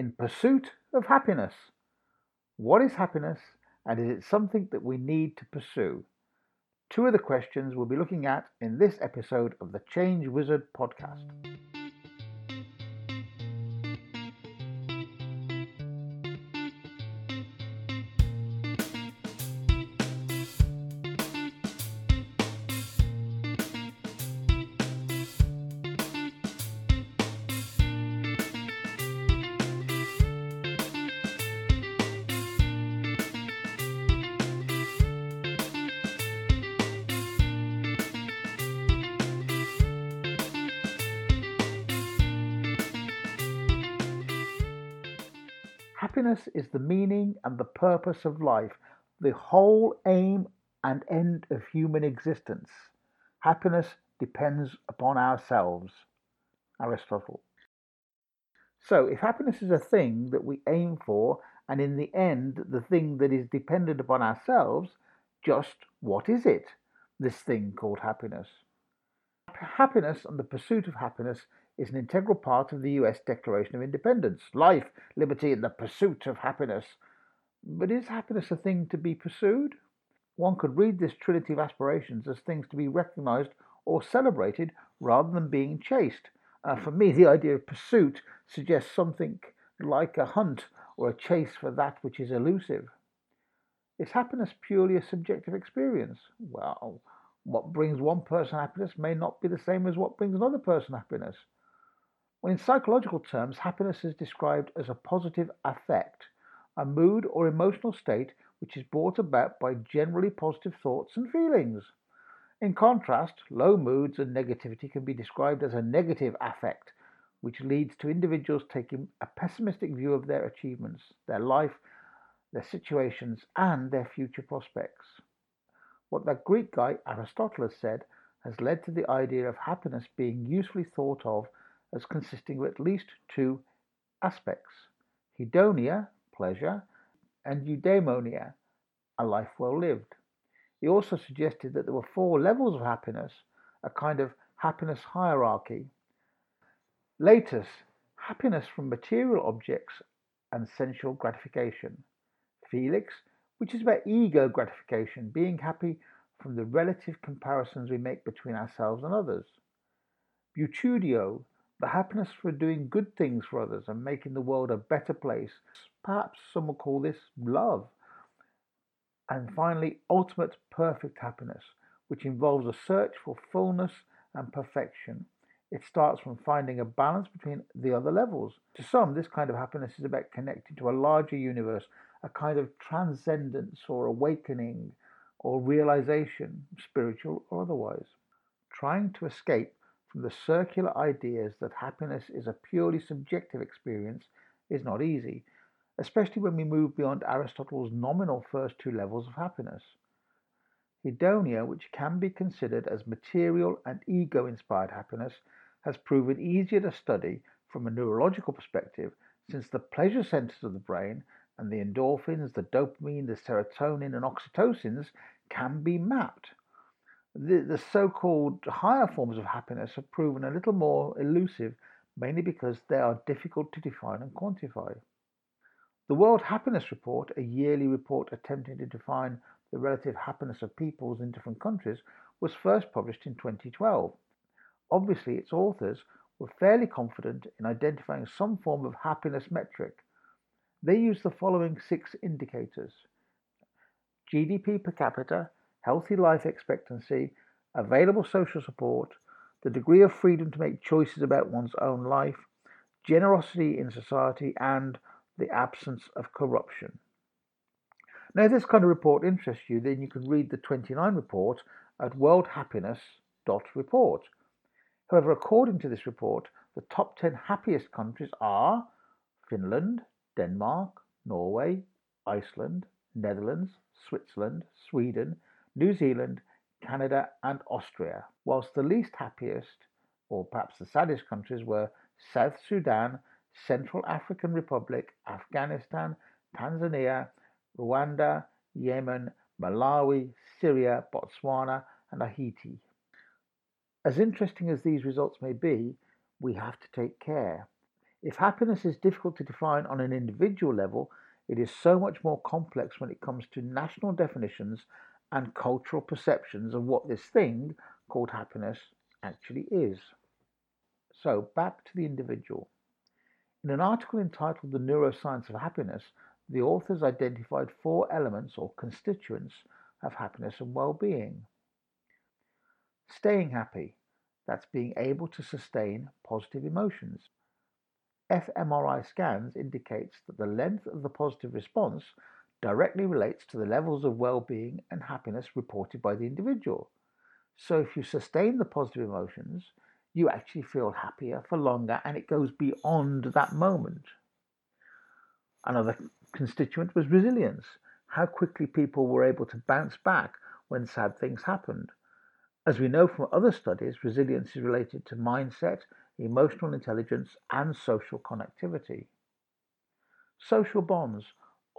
in pursuit of happiness. What is happiness, and is it something that we need to pursue? Two of the questions we'll be looking at in this episode of the Change Wizard podcast. Happiness is the meaning and the purpose of life, the whole aim and end of human existence. Happiness depends upon ourselves. Aristotle. So, if happiness is a thing that we aim for, and in the end, the thing that is dependent upon ourselves, just what is it, this thing called happiness? Happiness and the pursuit of happiness is an integral part of the US Declaration of Independence life, liberty, and the pursuit of happiness. But is happiness a thing to be pursued? One could read this trinity of aspirations as things to be recognized or celebrated rather than being chased. Uh, for me, the idea of pursuit suggests something like a hunt or a chase for that which is elusive. Is happiness purely a subjective experience? Well, what brings one person happiness may not be the same as what brings another person happiness. Well, in psychological terms, happiness is described as a positive affect, a mood or emotional state which is brought about by generally positive thoughts and feelings. In contrast, low moods and negativity can be described as a negative affect, which leads to individuals taking a pessimistic view of their achievements, their life, their situations, and their future prospects. What that Greek guy Aristotle said has led to the idea of happiness being usefully thought of as consisting of at least two aspects hedonia, pleasure, and eudaimonia, a life well lived. He also suggested that there were four levels of happiness, a kind of happiness hierarchy. Laetus, happiness from material objects and sensual gratification. Felix, which is about ego gratification, being happy from the relative comparisons we make between ourselves and others. Beatitudo, the happiness for doing good things for others and making the world a better place. Perhaps some will call this love. And finally, ultimate perfect happiness, which involves a search for fullness and perfection. It starts from finding a balance between the other levels. To some, this kind of happiness is about connecting to a larger universe, a kind of transcendence or awakening or realization, spiritual or otherwise. Trying to escape from the circular ideas that happiness is a purely subjective experience is not easy, especially when we move beyond Aristotle's nominal first two levels of happiness. Hedonia, which can be considered as material and ego inspired happiness, has proven easier to study from a neurological perspective since the pleasure centers of the brain and the endorphins, the dopamine, the serotonin, and oxytocins can be mapped the, the so called higher forms of happiness have proven a little more elusive, mainly because they are difficult to define and quantify. The World Happiness Report, a yearly report attempting to define the relative happiness of peoples in different countries, was first published in 2012. Obviously, its authors were fairly confident in identifying some form of happiness metric. They used the following six indicators GDP per capita, healthy life expectancy, available social support, the degree of freedom to make choices about one's own life, generosity in society, and the absence of corruption. Now, if this kind of report interests you, then you can read the 29 report at worldhappiness.report. However, according to this report, the top 10 happiest countries are Finland, Denmark, Norway, Iceland, Netherlands, Switzerland, Sweden, New Zealand, Canada, and Austria, whilst the least happiest, or perhaps the saddest countries, were South Sudan, Central African Republic, Afghanistan, Tanzania, Rwanda, Yemen, Malawi, Syria, Botswana, and Haiti. As interesting as these results may be, we have to take care. If happiness is difficult to define on an individual level, it is so much more complex when it comes to national definitions and cultural perceptions of what this thing called happiness actually is. So, back to the individual. In an article entitled The Neuroscience of Happiness, the authors identified four elements or constituents of happiness and well being. Staying happy, that's being able to sustain positive emotions. fMRI scans indicates that the length of the positive response directly relates to the levels of well-being and happiness reported by the individual. So if you sustain the positive emotions, you actually feel happier for longer and it goes beyond that moment. Another constituent was resilience, how quickly people were able to bounce back when sad things happened. As we know from other studies, resilience is related to mindset, emotional intelligence, and social connectivity. Social bonds,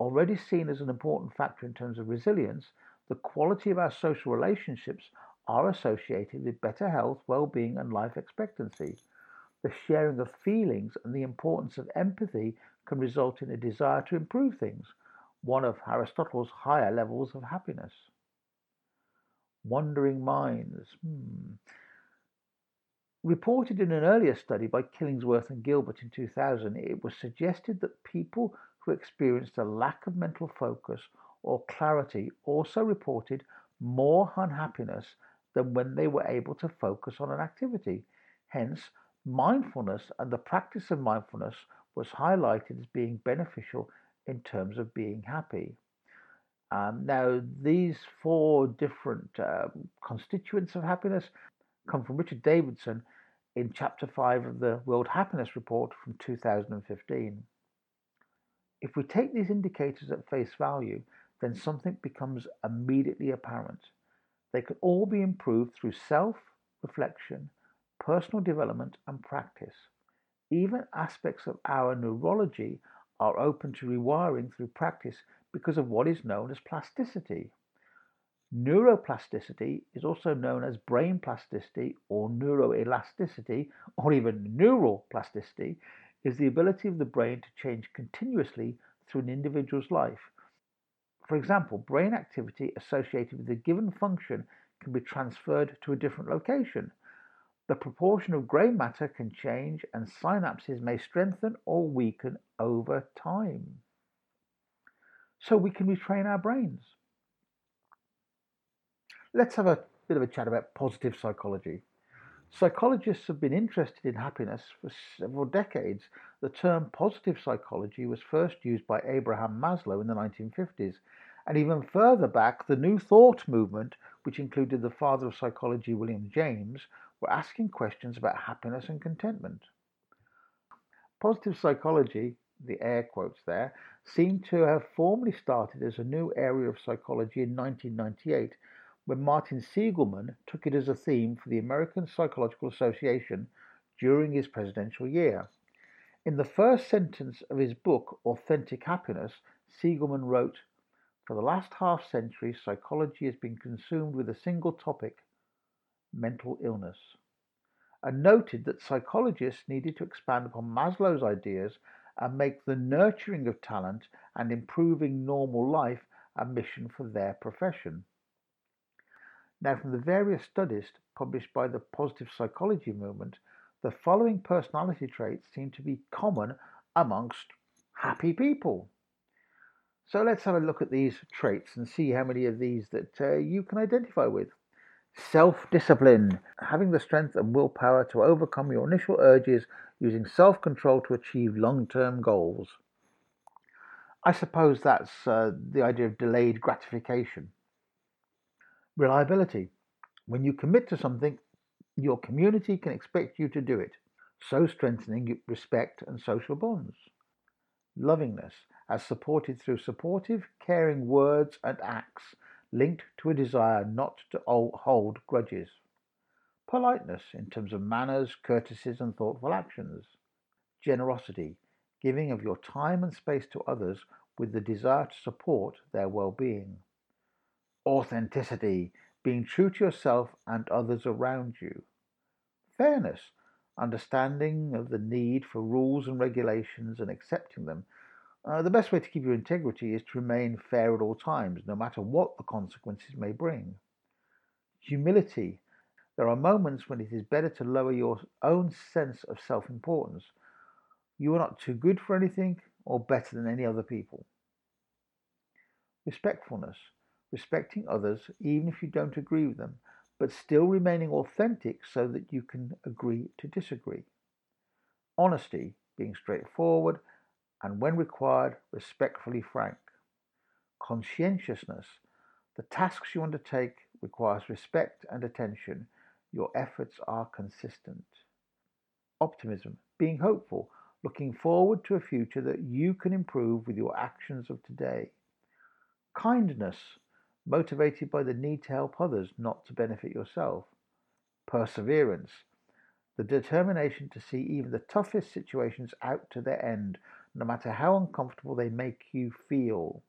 already seen as an important factor in terms of resilience, the quality of our social relationships are associated with better health, well being, and life expectancy. The sharing of feelings and the importance of empathy can result in a desire to improve things, one of Aristotle's higher levels of happiness. Wandering minds. Hmm. Reported in an earlier study by Killingsworth and Gilbert in 2000, it was suggested that people who experienced a lack of mental focus or clarity also reported more unhappiness than when they were able to focus on an activity. Hence, mindfulness and the practice of mindfulness was highlighted as being beneficial in terms of being happy. Um, now, these four different uh, constituents of happiness come from Richard Davidson in Chapter 5 of the World Happiness Report from 2015. If we take these indicators at face value, then something becomes immediately apparent. They can all be improved through self reflection, personal development, and practice. Even aspects of our neurology are open to rewiring through practice because of what is known as plasticity. Neuroplasticity is also known as brain plasticity or neuroelasticity or even neural plasticity is the ability of the brain to change continuously through an individual's life. For example, brain activity associated with a given function can be transferred to a different location. The proportion of grey matter can change and synapses may strengthen or weaken over time. So we can retrain our brains. Let's have a bit of a chat about positive psychology. Psychologists have been interested in happiness for several decades. The term positive psychology was first used by Abraham Maslow in the 1950s. And even further back, the New Thought movement, which included the father of psychology, William James, were asking questions about happiness and contentment. Positive psychology, the air quotes there, seemed to have formally started as a new area of psychology in 1998 when Martin Seligman took it as a theme for the American Psychological Association during his presidential year. In the first sentence of his book, Authentic Happiness, Seligman wrote, For the last half century, psychology has been consumed with a single topic mental illness, and noted that psychologists needed to expand upon Maslow's ideas and make the nurturing of talent and improving normal life a mission for their profession. Now, from the various studies published by the positive psychology movement, the following personality traits seem to be common amongst happy people. So let's have a look at these traits and see how many of these that uh, you can identify with. Self discipline, having the strength and willpower to overcome your initial urges using self control to achieve long term goals. I suppose that's uh, the idea of delayed gratification. Reliability. When you commit to something, your community can expect you to do it, so strengthening respect and social bonds. Lovingness, as supported through supportive, caring words and acts linked to a desire not to hold grudges. Politeness, in terms of manners, courtesies, and thoughtful actions. Generosity, giving of your time and space to others with the desire to support their well being authenticity, being true to yourself and others around you. Fairness, understanding of the need for rules and regulations and accepting them, uh, the best way to keep your integrity is to remain fair at all times, no matter what the consequences may bring. Humility. There are moments when it is better to lower your own sense of self importance. You are not too good for anything or better than any other people. Respectfulness. Respecting others, even if you don't agree with them, but still remaining authentic so that you can agree to disagree. Honesty, being straightforward, and when required, respectfully frank. Conscientiousness, the tasks you undertake requires respect and attention. Your efforts are consistent. Optimism, being hopeful, looking forward to a future that you can improve with your actions of today. Kindness, motivated by the need to help others, not to benefit yourself. Perseverance, the determination to see even the toughest situations out to their end, no matter how uncomfortable they make you feel.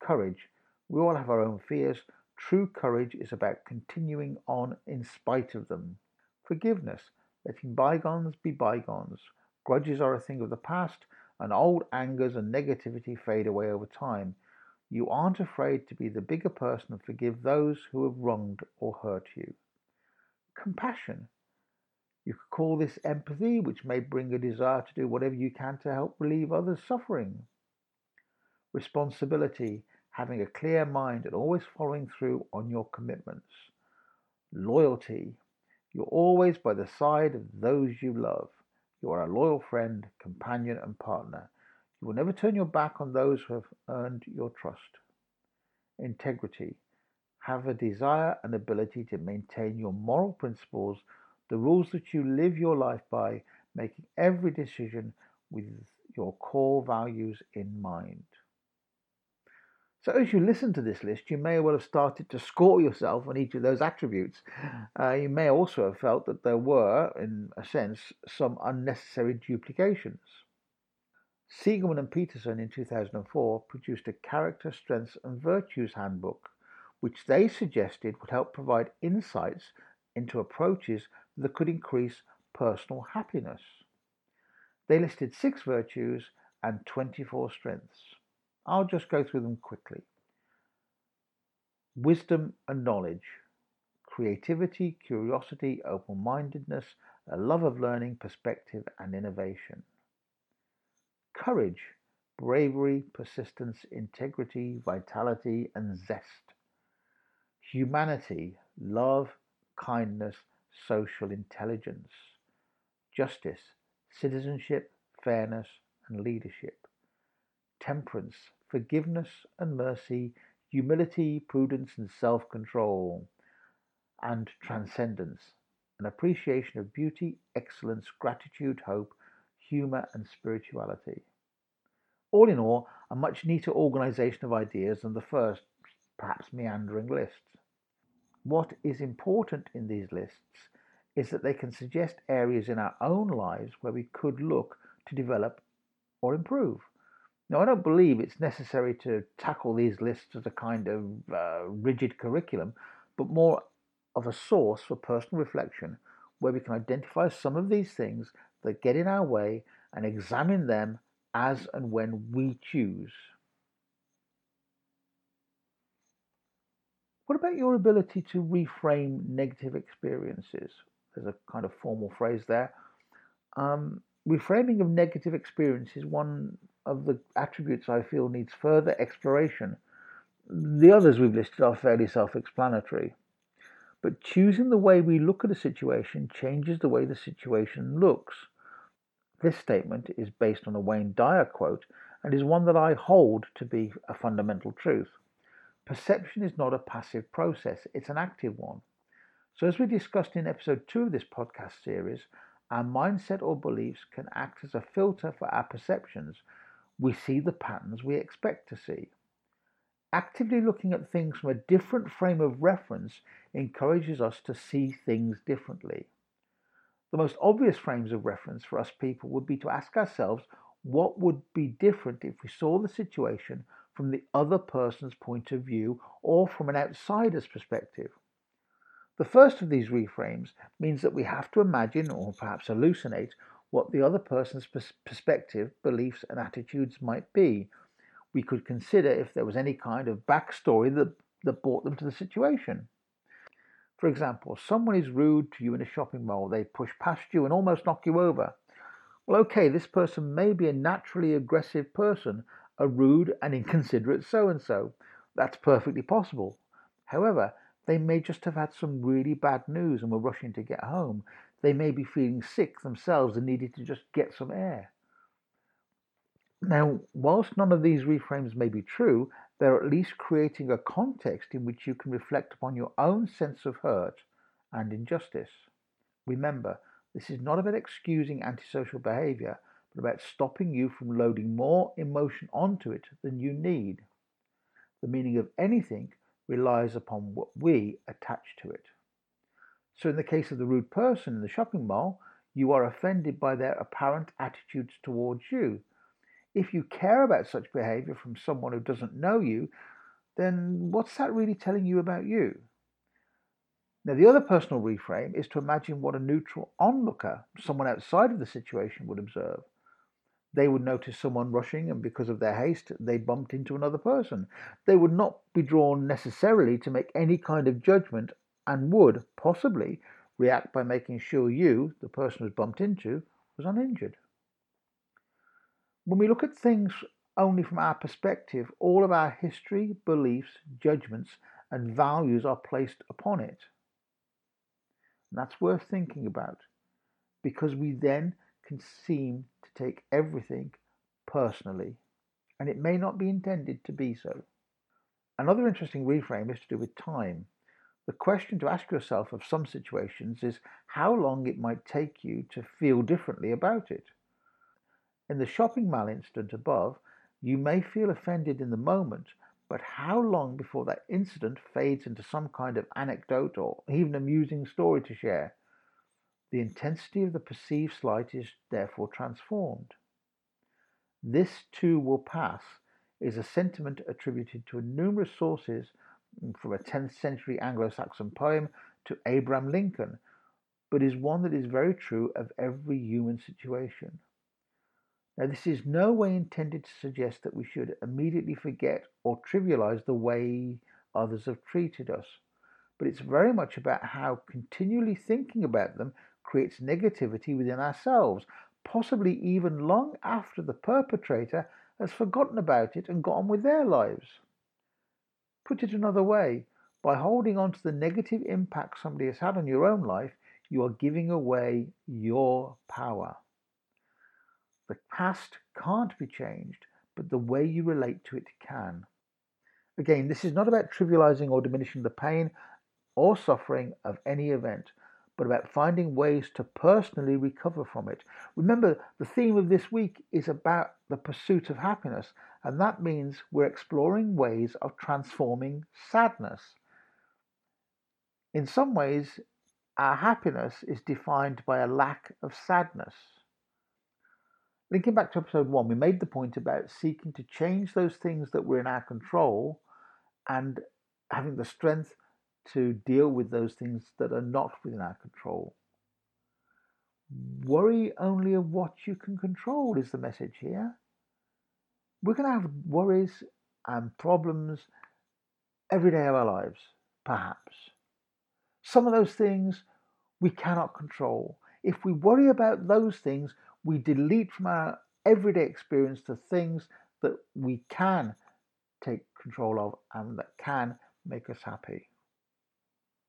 Courage, we all have our own fears. True courage is about continuing on in spite of them. Forgiveness, letting bygones be bygones. Grudges are a thing of the past, and old angers and negativity fade away over time. You aren't afraid to be the bigger person and forgive those who have wronged or hurt you. Compassion. You could call this empathy, which may bring a desire to do whatever you can to help relieve others' suffering. Responsibility, having a clear mind and always following through on your commitments. Loyalty, you're always by the side of those you love. You are a loyal friend, companion, and partner. You will never turn your back on those who have earned your trust. Integrity. Have a desire and ability to maintain your moral principles, the rules that you live your life by, making every decision with your core values in mind. So, as you listen to this list, you may well have started to score yourself on each of those attributes. Uh, you may also have felt that there were, in a sense, some unnecessary duplications. Seligman and Peterson in 2004 produced a Character, Strengths and Virtues Handbook, which they suggested would help provide insights into approaches that could increase personal happiness. They listed six virtues and 24 strengths. I'll just go through them quickly. Wisdom and knowledge, creativity, curiosity, open mindedness, a love of learning, perspective, and innovation courage, bravery, persistence, integrity, vitality, and zest. Humanity, love, kindness, social intelligence. Justice, citizenship, fairness, and leadership. Temperance, forgiveness and mercy, humility, prudence, and self control. And transcendence, an appreciation of beauty, excellence, gratitude, hope, humour, and spirituality. All in all, a much neater organisation of ideas than the first, perhaps meandering lists. What is important in these lists is that they can suggest areas in our own lives where we could look to develop or improve. Now, I don't believe it's necessary to tackle these lists as a kind of uh, rigid curriculum, but more of a source for personal reflection where we can identify some of these things that get in our way and examine them as and when we choose. What about your ability to reframe negative experiences? There's a kind of formal phrase there. Um, reframing of negative experience is one of the attributes I feel needs further exploration. The others we've listed are fairly self explanatory. But choosing the way we look at a situation changes the way the situation looks. This statement is based on a Wayne Dyer quote and is one that I hold to be a fundamental truth. Perception is not a passive process, it's an active one. So, as we discussed in episode 2 of this podcast series, our mindset or beliefs can act as a filter for our perceptions. We see the patterns we expect to see. Actively looking at things from a different frame of reference encourages us to see things differently. The most obvious frames of reference for us people would be to ask ourselves what would be different if we saw the situation from the other person's point of view or from an outsider's perspective. The first of these reframes means that we have to imagine or perhaps hallucinate what the other person's perspective, beliefs, and attitudes might be. We could consider if there was any kind of backstory that, that brought them to the situation. For example, someone is rude to you in a shopping mall, they push past you and almost knock you over. Well, okay, this person may be a naturally aggressive person, a rude and inconsiderate so and so. That's perfectly possible. However, they may just have had some really bad news and were rushing to get home. They may be feeling sick themselves and needed to just get some air. Now, whilst none of these reframes may be true, they're at least creating a context in which you can reflect upon your own sense of hurt and injustice. Remember, this is not about excusing antisocial behavior, but about stopping you from loading more emotion onto it than you need. The meaning of anything relies upon what we attach to it. So, in the case of the rude person in the shopping mall, you are offended by their apparent attitudes towards you. If you care about such behavior from someone who doesn't know you, then what's that really telling you about you? Now, the other personal reframe is to imagine what a neutral onlooker, someone outside of the situation, would observe. They would notice someone rushing, and because of their haste, they bumped into another person. They would not be drawn necessarily to make any kind of judgment and would possibly react by making sure you, the person who's bumped into, was uninjured. When we look at things only from our perspective, all of our history, beliefs, judgments, and values are placed upon it. And that's worth thinking about because we then can seem to take everything personally, and it may not be intended to be so. Another interesting reframe is to do with time. The question to ask yourself of some situations is how long it might take you to feel differently about it. In the shopping mall incident above, you may feel offended in the moment, but how long before that incident fades into some kind of anecdote or even amusing story to share? The intensity of the perceived slight is therefore transformed. This too will pass is a sentiment attributed to numerous sources from a 10th century Anglo Saxon poem to Abraham Lincoln, but is one that is very true of every human situation. Now, this is no way intended to suggest that we should immediately forget or trivialize the way others have treated us, but it's very much about how continually thinking about them creates negativity within ourselves, possibly even long after the perpetrator has forgotten about it and got on with their lives. Put it another way, by holding on to the negative impact somebody has had on your own life, you are giving away your power. The past can't be changed, but the way you relate to it can. Again, this is not about trivializing or diminishing the pain or suffering of any event, but about finding ways to personally recover from it. Remember, the theme of this week is about the pursuit of happiness, and that means we're exploring ways of transforming sadness. In some ways, our happiness is defined by a lack of sadness. Linking back to episode one, we made the point about seeking to change those things that were in our control and having the strength to deal with those things that are not within our control. Worry only of what you can control is the message here. We're going to have worries and problems every day of our lives, perhaps. Some of those things we cannot control. If we worry about those things, we delete from our everyday experience the things that we can take control of and that can make us happy.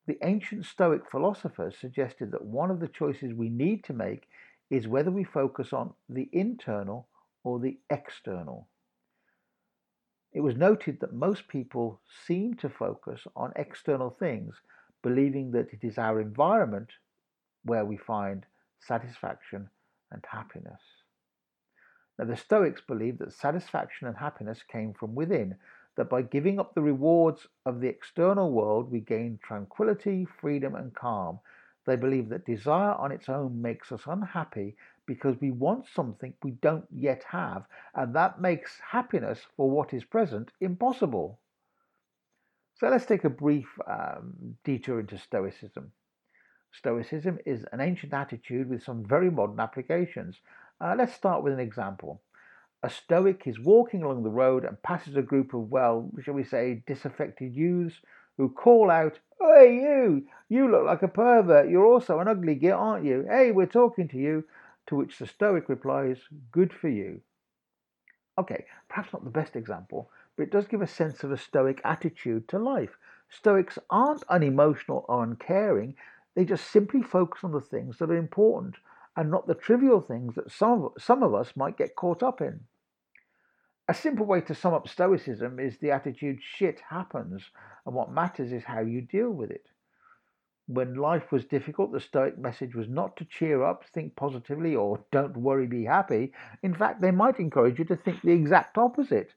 The ancient Stoic philosophers suggested that one of the choices we need to make is whether we focus on the internal or the external. It was noted that most people seem to focus on external things, believing that it is our environment where we find satisfaction and happiness. Now, the Stoics believed that satisfaction and happiness came from within, that by giving up the rewards of the external world, we gain tranquility, freedom, and calm. They believe that desire on its own makes us unhappy because we want something we don't yet have, and that makes happiness for what is present impossible. So let's take a brief um, detour into Stoicism. Stoicism is an ancient attitude with some very modern applications. Uh, let's start with an example. A Stoic is walking along the road and passes a group of, well, shall we say, disaffected youths who call out, Hey, you! You look like a pervert. You're also an ugly git, aren't you? Hey, we're talking to you. To which the Stoic replies, Good for you. Okay, perhaps not the best example, but it does give a sense of a Stoic attitude to life. Stoics aren't unemotional or uncaring, they just simply focus on the things that are important and not the trivial things that some of, some of us might get caught up in. A simple way to sum up Stoicism is the attitude shit happens, and what matters is how you deal with it. When life was difficult, the Stoic message was not to cheer up, think positively, or don't worry, be happy. In fact, they might encourage you to think the exact opposite.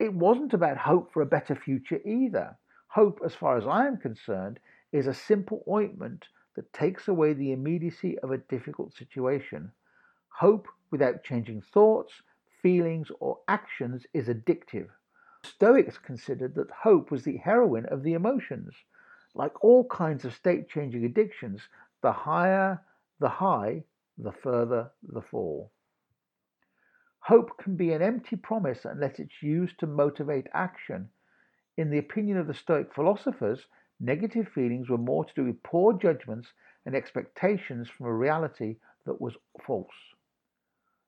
It wasn't about hope for a better future either. Hope, as far as I am concerned, is a simple ointment that takes away the immediacy of a difficult situation. Hope without changing thoughts, feelings, or actions is addictive. Stoics considered that hope was the heroin of the emotions. Like all kinds of state changing addictions, the higher the high, the further the fall. Hope can be an empty promise unless it's used to motivate action. In the opinion of the Stoic philosophers, negative feelings were more to do with poor judgments and expectations from a reality that was false.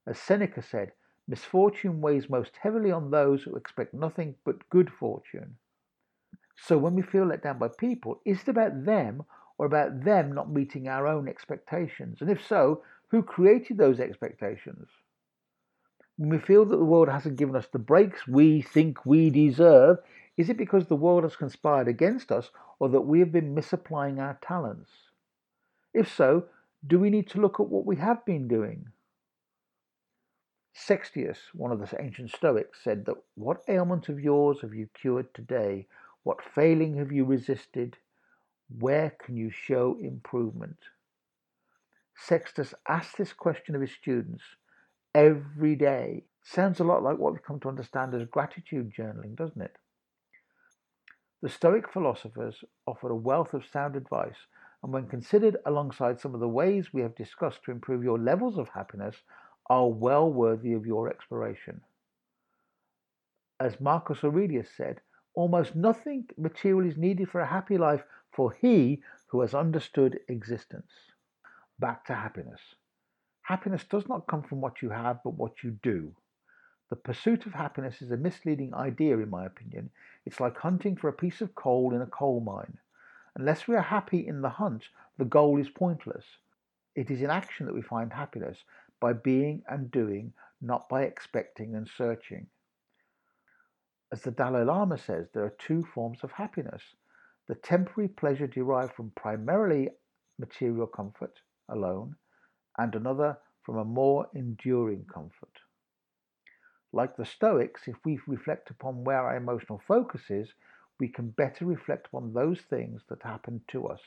As Seneca said, misfortune weighs most heavily on those who expect nothing but good fortune. So when we feel let down by people, is it about them or about them not meeting our own expectations? And if so, who created those expectations? When we feel that the world hasn't given us the breaks we think we deserve, is it because the world has conspired against us or that we have been misapplying our talents? If so, do we need to look at what we have been doing? Sextius, one of the ancient Stoics, said that what ailment of yours have you cured today? What failing have you resisted? Where can you show improvement? Sextus asked this question of his students every day. Sounds a lot like what we've come to understand as gratitude journaling, doesn't it? The Stoic philosophers offered a wealth of sound advice, and when considered alongside some of the ways we have discussed to improve your levels of happiness, are well worthy of your exploration. As Marcus Aurelius said, almost nothing material is needed for a happy life for he who has understood existence. Back to happiness. Happiness does not come from what you have, but what you do. The pursuit of happiness is a misleading idea, in my opinion. It's like hunting for a piece of coal in a coal mine. Unless we are happy in the hunt, the goal is pointless. It is in action that we find happiness, by being and doing, not by expecting and searching. As the Dalai Lama says, there are two forms of happiness the temporary pleasure derived from primarily material comfort alone, and another from a more enduring comfort. Like the Stoics, if we reflect upon where our emotional focus is, we can better reflect upon those things that happen to us.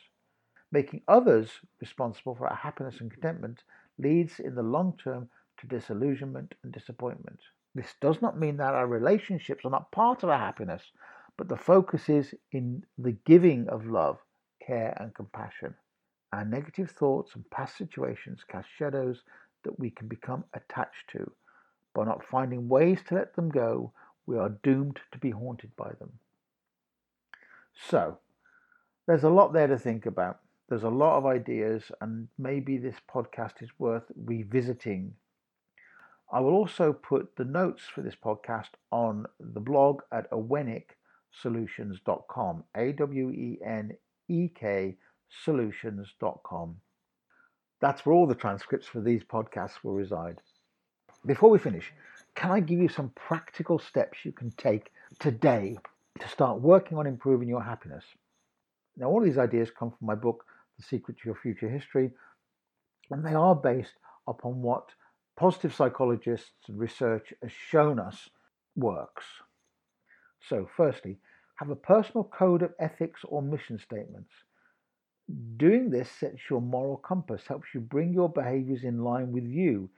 Making others responsible for our happiness and contentment leads in the long term to disillusionment and disappointment. This does not mean that our relationships are not part of our happiness, but the focus is in the giving of love, care, and compassion. Our negative thoughts and past situations cast shadows that we can become attached to by not finding ways to let them go, we are doomed to be haunted by them. So, there's a lot there to think about. There's a lot of ideas, and maybe this podcast is worth revisiting. I will also put the notes for this podcast on the blog at aweneksolutions.com. A W E N E K solutions.com. That's where all the transcripts for these podcasts will reside. Before we finish, can I give you some practical steps you can take today to start working on improving your happiness? Now, all these ideas come from my book, The Secret to Your Future History, and they are based upon what positive psychologists and research has shown us works. So, firstly, have a personal code of ethics or mission statements. Doing this sets your moral compass, helps you bring your behaviors in line with you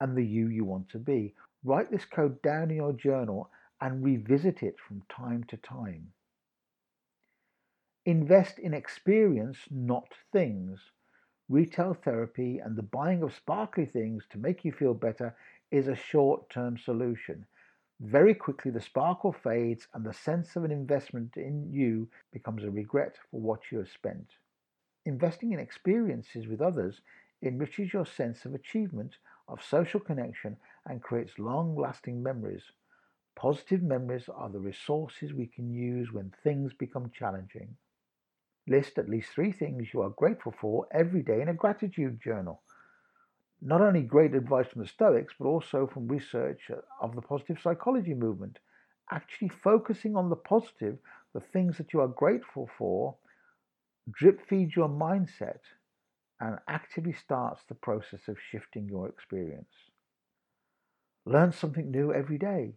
and the you you want to be. Write this code down in your journal and revisit it from time to time. Invest in experience, not things. Retail therapy and the buying of sparkly things to make you feel better is a short term solution. Very quickly, the sparkle fades and the sense of an investment in you becomes a regret for what you have spent. Investing in experiences with others enriches your sense of achievement, of social connection, and creates long lasting memories. Positive memories are the resources we can use when things become challenging. List at least three things you are grateful for every day in a gratitude journal. Not only great advice from the Stoics, but also from research of the positive psychology movement. Actually focusing on the positive, the things that you are grateful for, drip feeds your mindset and actively starts the process of shifting your experience. Learn something new every day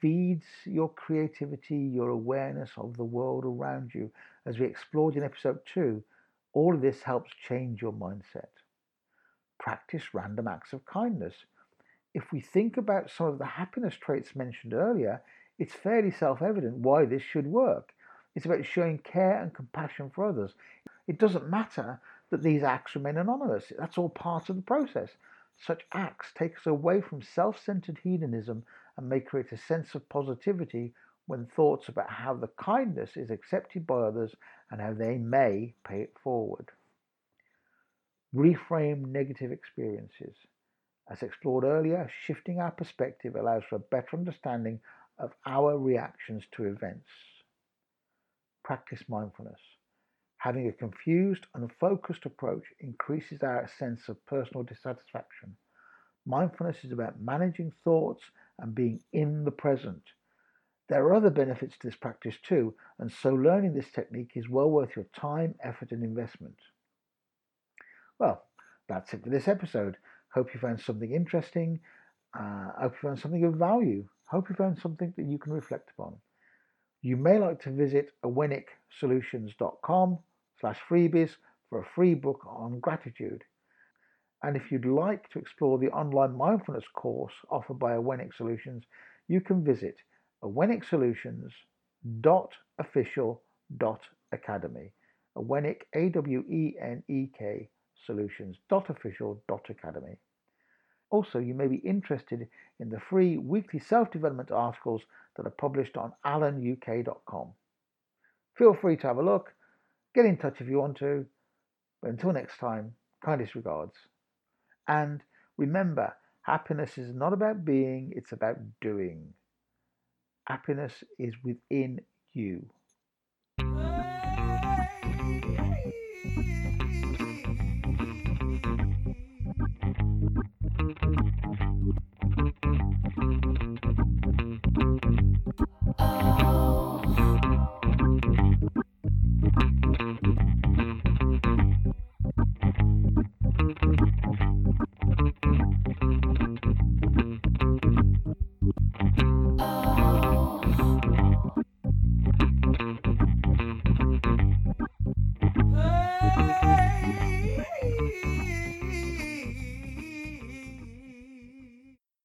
feeds your creativity, your awareness of the world around you. As we explored in episode two, all of this helps change your mindset. Practice random acts of kindness. If we think about some of the happiness traits mentioned earlier, it's fairly self evident why this should work. It's about showing care and compassion for others. It doesn't matter that these acts remain anonymous, that's all part of the process. Such acts take us away from self centered hedonism and may create a sense of positivity when thoughts about how the kindness is accepted by others and how they may pay it forward. Reframe negative experiences. As explored earlier, shifting our perspective allows for a better understanding of our reactions to events. Practice mindfulness. Having a confused and focused approach increases our sense of personal dissatisfaction. Mindfulness is about managing thoughts and being in the present. There are other benefits to this practice too, and so learning this technique is well worth your time, effort, and investment. Well, that's it for this episode. Hope you found something interesting. Uh, hope you found something of value. Hope you found something that you can reflect upon. You may like to visit aweneksolutions.com slash freebies for a free book on gratitude. And if you'd like to explore the online mindfulness course offered by Awenek Solutions, you can visit aweneksolutions.official.academy. Awenek, A-W-E-N-E-K, solutions.official.academy. Also, you may be interested in the free weekly self-development articles that are published on alanuk.com. Feel free to have a look. Get in touch if you want to. But until next time, kindest regards. And remember, happiness is not about being, it's about doing. Happiness is within you.